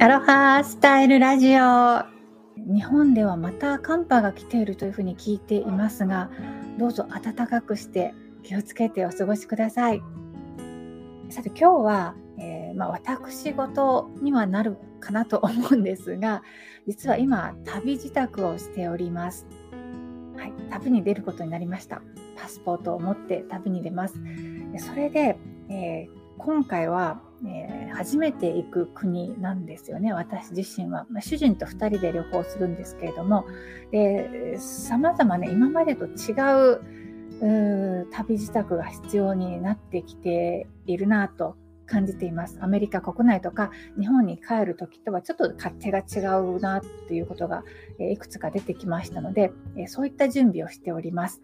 アロハスタイルラジオ。日本ではまた寒波が来ているというふうに聞いていますがどうぞ暖かくして気をつけてお過ごしください。さて今日は、えー、まあ、私事にはなるかなと思うんですが実は今旅支度をしております。はい、旅に出ることになりました。パスポートを持って旅に出ます。それで、えー、今回はえー、初めて行く国なんですよね私自身は、まあ、主人と2人で旅行するんですけれども。さまざまね今までと違う旅支度が必要になってきているなと感じています。アメリカ国内とか日本に帰る時とはちょっと勝手が違うなということが、えいくつか出てきましたので、えそういった準備をしております、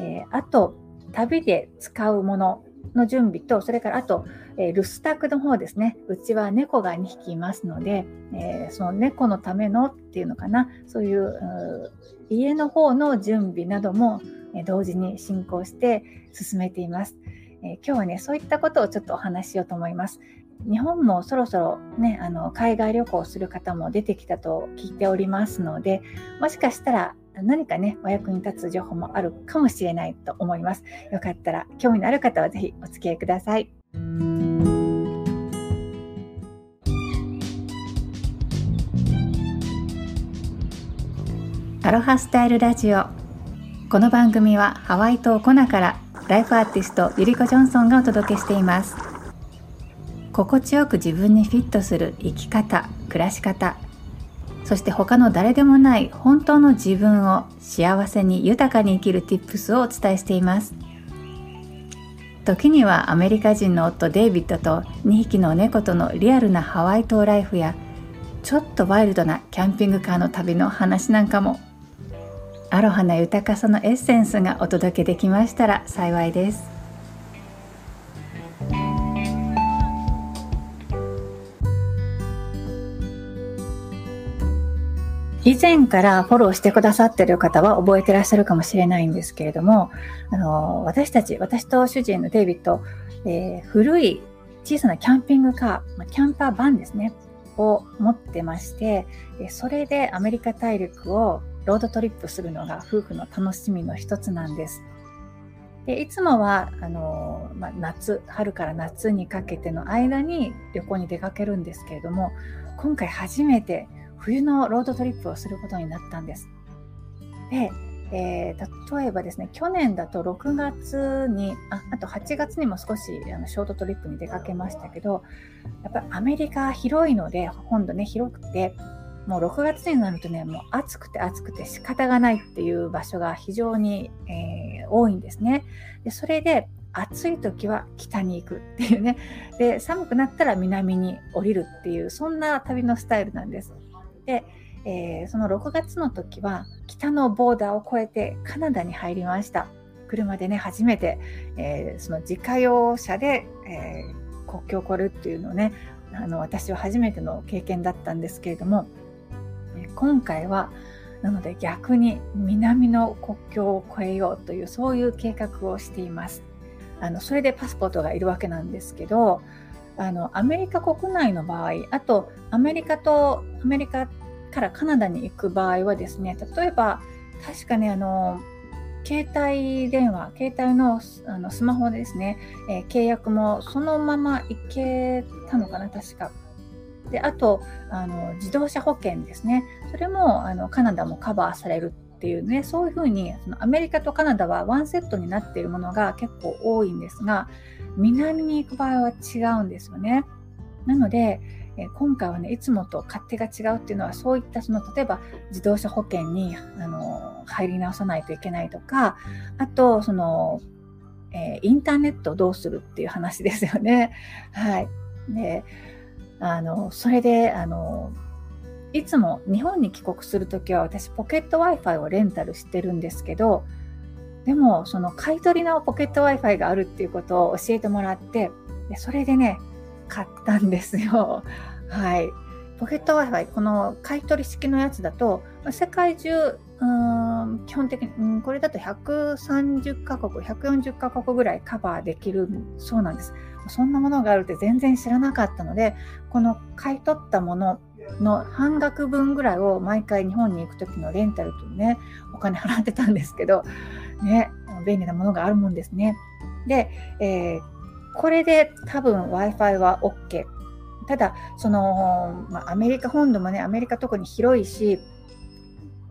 えあと旅で使うものの準備とそれからあとえー、留守宅の方ですね。うちは猫が2匹いますので、えー、その猫のためのっていうのかな。そういう家の方の準備なども、えー、同時に進行して進めています、え今日はねそういったことをちょっとお話ししようと思います。日本もそろそろねあの海外旅行する方も出てきたと聞いておりますのでもしかしたら何かねお役に立つ情報もあるかもしれないと思います。よかったら興味のある方は是非お付き合いください。アロハスタイルラジオ。この番組はハワイ島コナからライフアーティストゆりこジョンソンがお届けしています。心地よく自分にフィットする生き方暮らし方そして他の誰でもない本当の自分を幸せに豊かに生きる Tips をお伝えしています。時にはアメリカ人の夫デイビッドと2匹の猫とのリアルなハワイ島ライフやちょっとワイルドなキャンピングカーの旅の話なんかもアロハな豊かさのエッセンスがお届けできましたら幸いです。以前からフォローしてくださってる方は覚えてらっしゃるかもしれないんですけれども、あの私たち、私と主人のデイビッド、えー、古い小さなキャンピングカー、キャンパーバンですね、を持ってまして、それでアメリカ大陸をロードトリップするのが夫婦の楽しみの一つなんです。でいつもはあの、まあ、夏春から夏にかけての間に旅行に出かけるんですけれども今回初めて冬のロードトリップをすることになったんです。で、えー、例えばですね去年だと6月にああと8月にも少しあのショートトリップに出かけましたけどやっぱりアメリカ広いので本土ね広くてもう6月になるとね、もう暑くて暑くて仕方がないっていう場所が非常に、えー、多いんですね。でそれで暑い時は北に行くっていうね。で、寒くなったら南に降りるっていう、そんな旅のスタイルなんです。で、えー、その6月の時は北のボーダーを越えてカナダに入りました。車でね、初めて、えー、その自家用車で、えー、国境を越えるっていうのをね、あの私は初めての経験だったんですけれども、今回はなので逆に南の国境を越えようというそういう計画をしています。あのそれでパスポートがいるわけなんですけどあのアメリカ国内の場合あとアメリカとアメリカからカナダに行く場合はですね例えば確かねあの携帯電話携帯のあのスマホですね、えー、契約もそのまま行けたのかな確か。であとあの自動車保険ですね。それもあのカナダもカバーされるっていうねそういうふうにそのアメリカとカナダはワンセットになっているものが結構多いんですが南に行く場合は違うんですよねなのでえ今回はねいつもと勝手が違うっていうのはそういったその例えば自動車保険にあの入り直さないといけないとかあとその、えー、インターネットをどうするっていう話ですよね。はい、であのそれであのいつも日本に帰国するときは私ポケット Wi-Fi をレンタルしてるんですけどでもその買い取りのポケット Wi-Fi があるっていうことを教えてもらってでそれでね買ったんですよ。はい。ポケット Wi-Fi この買い取り式のやつだと世界中うん基本的に、うん、これだと130カ国140カ国ぐらいカバーできるそうなんですそんなものがあるって全然知らなかったのでこの買い取ったものの半額分ぐらいを毎回日本に行く時のレンタルとねお金払ってたんですけどね便利なものがあるもんですね。で、えー、これで多分 Wi-Fi は OK。ただ、その、まあ、アメリカ本土もね、アメリカ特に広いし、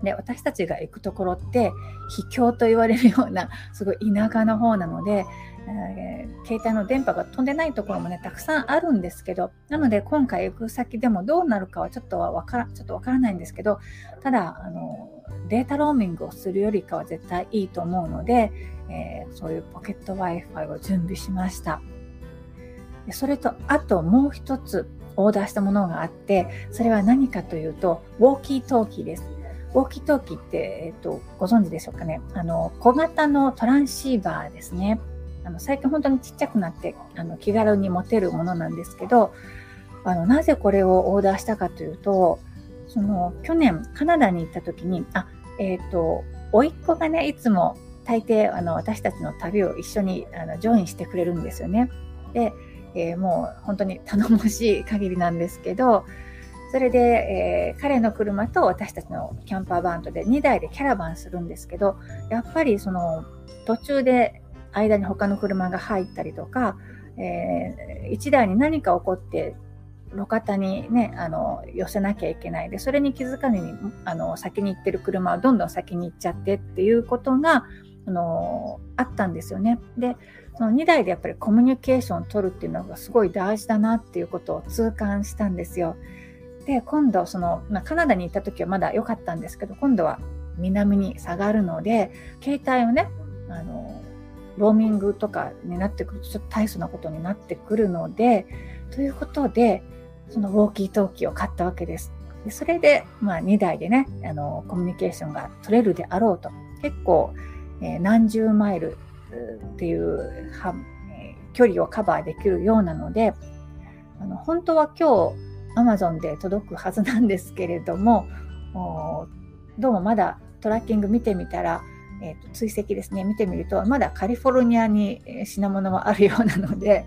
で私たちが行くところって秘境と言われるようなすごい田舎の方なので、えー、携帯の電波が飛んでないところもねたくさんあるんですけどなので今回行く先でもどうなるかはちょっとはわからちょっとわからないんですけどただあのデータローミングをするよりかは絶対いいと思うので、えー、そういうポケット Wi-Fi を準備しました。それとあともう一つオーダーしたものがあってそれは何かというとウォーキートーキーです。ウォーキートーキーって、えっと、ご存知でしょうかね？あの、小型のトランシーバーですね。あの、最近本当にちっちゃくなって、あの、気軽に持てるものなんですけど、あの、なぜこれをオーダーしたかというと、その、去年カナダに行った時に、あ、えっ、ー、と、甥っ子がね、いつも大抵、あの、私たちの旅を一緒に、あの、ジョインしてくれるんですよね。で、えー、もう本当に頼もしい限りなんですけど、それで、えー、彼の車と私たちのキャンパーバンドで2台でキャラバンするんですけど、やっぱりその途中で間に他の車が入ったりとか、えー、1台に何か起こって路肩にね、あの、寄せなきゃいけないで、それに気づかずに、あの、先に行ってる車はどんどん先に行っちゃってっていうことが、あの、あったんですよね。で、その2台でやっぱりコミュニケーションを取るっていうのがすごい大事だなっていうことを痛感したんですよ。で今度その、まあ、カナダに行った時はまだ良かったんですけど今度は南に下がるので携帯をねあのローミングとかになってくるとちょっと大層なことになってくるのでということでそのウォーキートーキーを買ったわけです。でそれで、まあ、2台でねあのコミュニケーションが取れるであろうと結構、えー、何十マイルっていうは、えー、距離をカバーできるようなのであの本当は今日 Amazon で届くはずなんですけれども、どうもまだトラッキング見てみたら、えーと、追跡ですね、見てみると、まだカリフォルニアに品物はあるようなので、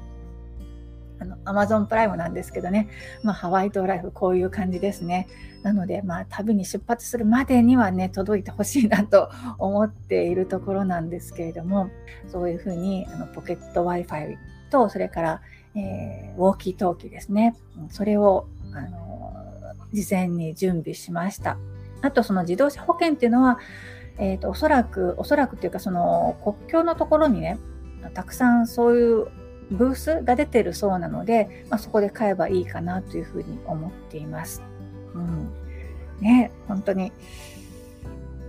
あの、アマゾンプライムなんですけどね、まあ、ハワイ島ライフ、こういう感じですね。なので、まあ、旅に出発するまでにはね、届いてほしいなと思っているところなんですけれども、そういうふうに、あの、ポケット Wi-Fi と、それから、えー、ウォーキートーキーですね。それをあの事前に準備しました。あとその自動車保険っていうのは、えーと、おそらくおそらくっていうかその国境のところにねたくさんそういうブースが出てるそうなので、まあ、そこで買えばいいかなというふうに思っています。うん、ね本当に、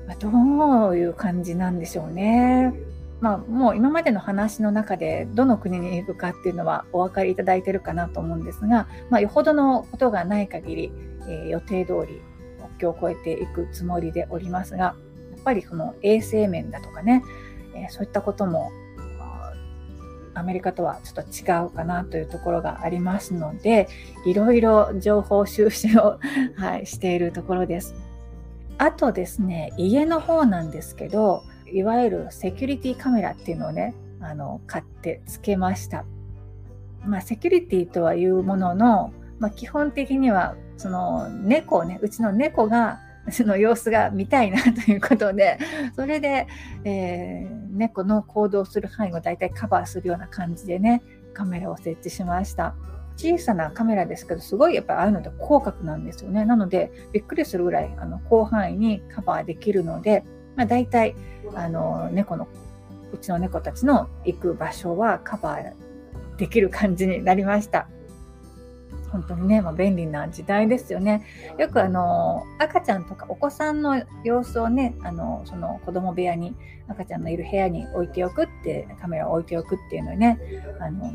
まあ、どういう感じなんでしょうね。まあ、もう今までの話の中でどの国に行くかっていうのはお分かりいただいてるかなと思うんですが、まあ、よほどのことがない限り、えー、予定通り国境を越えていくつもりでおりますがやっぱりこの衛生面だとかね、えー、そういったこともアメリカとはちょっと違うかなというところがありますのでいろいろ情報収集を、はい、しているところです。あとですね家の方なんですけどいわゆるセキュリティカメラっていうのをね、あの、買ってつけました。まあ、セキュリティとはいうものの、まあ、基本的には、その猫をね、うちの猫が、その様子が見たいなということで、それで、えー、猫の行動する範囲を大体カバーするような感じでね、カメラを設置しました。小さなカメラですけど、すごいやっぱりああいうので広角なんですよね。なので、びっくりするぐらいあの広範囲にカバーできるので、まあ、大体あの猫のうちの猫たちの行く場所はカバーできる感じになりました。本当にね、まあ、便利な時代ですよね。よくあの赤ちゃんとかお子さんの様子をね、あのその子供部屋に赤ちゃんのいる部屋に置いておくってカメラを置いておくっていうのをね、あの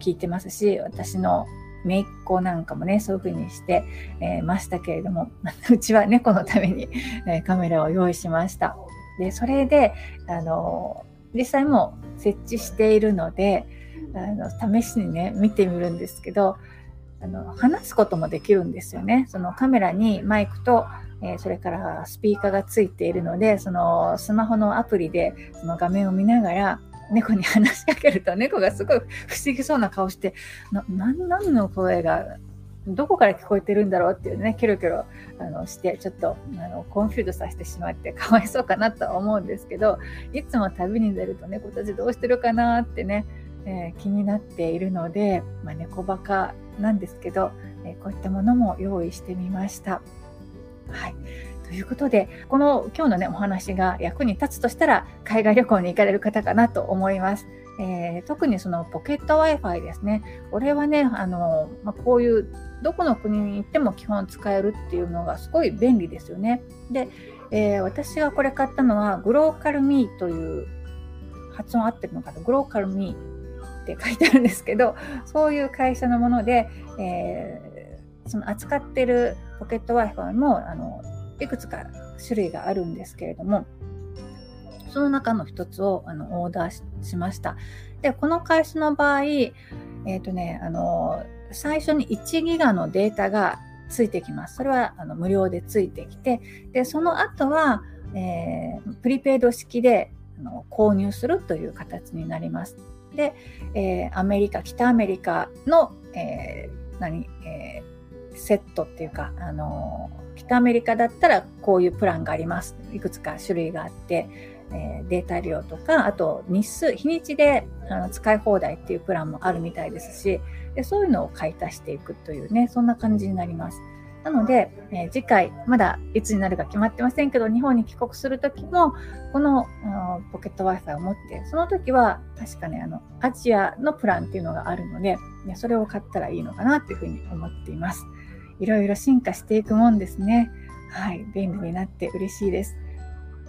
聞いてますし、私の姪っ子なんかもね、そういう風にして、えー、ましたけれども、うちは猫のために、えー、カメラを用意しました。で、それで、あの、実際も設置しているので、あの試しにね、見てみるんですけど、あの話すこともできるんですよね。そのカメラにマイクと、え、それからスピーカーがついているので、そのスマホのアプリでその画面を見ながら、猫に話しかけると猫がすごい不思議そうな顔して何の声がどこから聞こえてるんだろうっていうね、キョロキョロあのして、ちょっとあの confuse させてしまってかわいそうかなとは思うんですけど、いつも旅に出ると猫たちどうしてるかなってね、えー、気になっているので、まあ、猫バカなんですけど、えー、こういったものも用意してみました。はい。ということで、この今日のね、お話が役に立つとしたら、海外旅行に行かれる方かなと思います。えー、特にそのポケット Wi-Fi ですね。これはね、あの、まあ、こういうどこの国に行っても基本使えるっていうのがすごい便利ですよね。で、えー、私がこれ買ったのはグローカルミーという発音合ってるのかな？グローカルミーって書いてあるんですけど、そういう会社のもので、えー、その扱ってるポケット Wi-Fi もあのいくつか種類があるんですけれども、その中の一つをあのオーダーしました。で、この会社の場合、えっ、ー、とね、あの、最初に1ギガのデータがついてきます。それはあの無料でついてきて、で、その後は、えー、プリペイド式であの購入するという形になります。で、えー、アメリカ、北アメリカの、えー、何、えー、セットっていうか、あの北アメリカだったらこういうプランがあります。いくつか種類があって、えデータ量とか、あと日数、日にちであの使い放題っていうプランもあるみたいですしで、そういうのを買い足していくというね、そんな感じになります。なので、えー、次回、まだいつになるか決まってませんけど、日本に帰国するときも、このポケット Wi-Fi を持って、その時は確かね、あの、アジアのプランっていうのがあるので、ね、それを買ったらいいのかなっていうふうに思っています。いろいろ進化していくもんですね。はい、便利になって嬉しいです。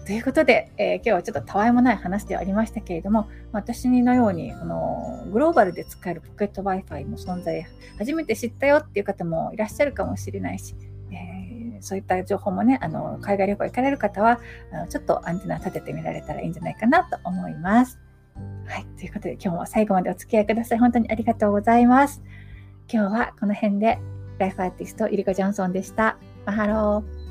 ということで、えー、今日はちょっとたわいもない話ではありましたけれども、私のようにこのグローバルで使えるポケット Wi-Fi の存在、初めて知ったよっていう方もいらっしゃるかもしれないし、えー、そういった情報もね、あの海外旅行行かれる方はあの、ちょっとアンテナ立ててみられたらいいんじゃないかなと思います。はい。ということで、今日も最後までお付き合いください。本当にありがとうございます。今日はこの辺で、ライフアーティスト、ゆりこ・ジョンソンでした。マハロー。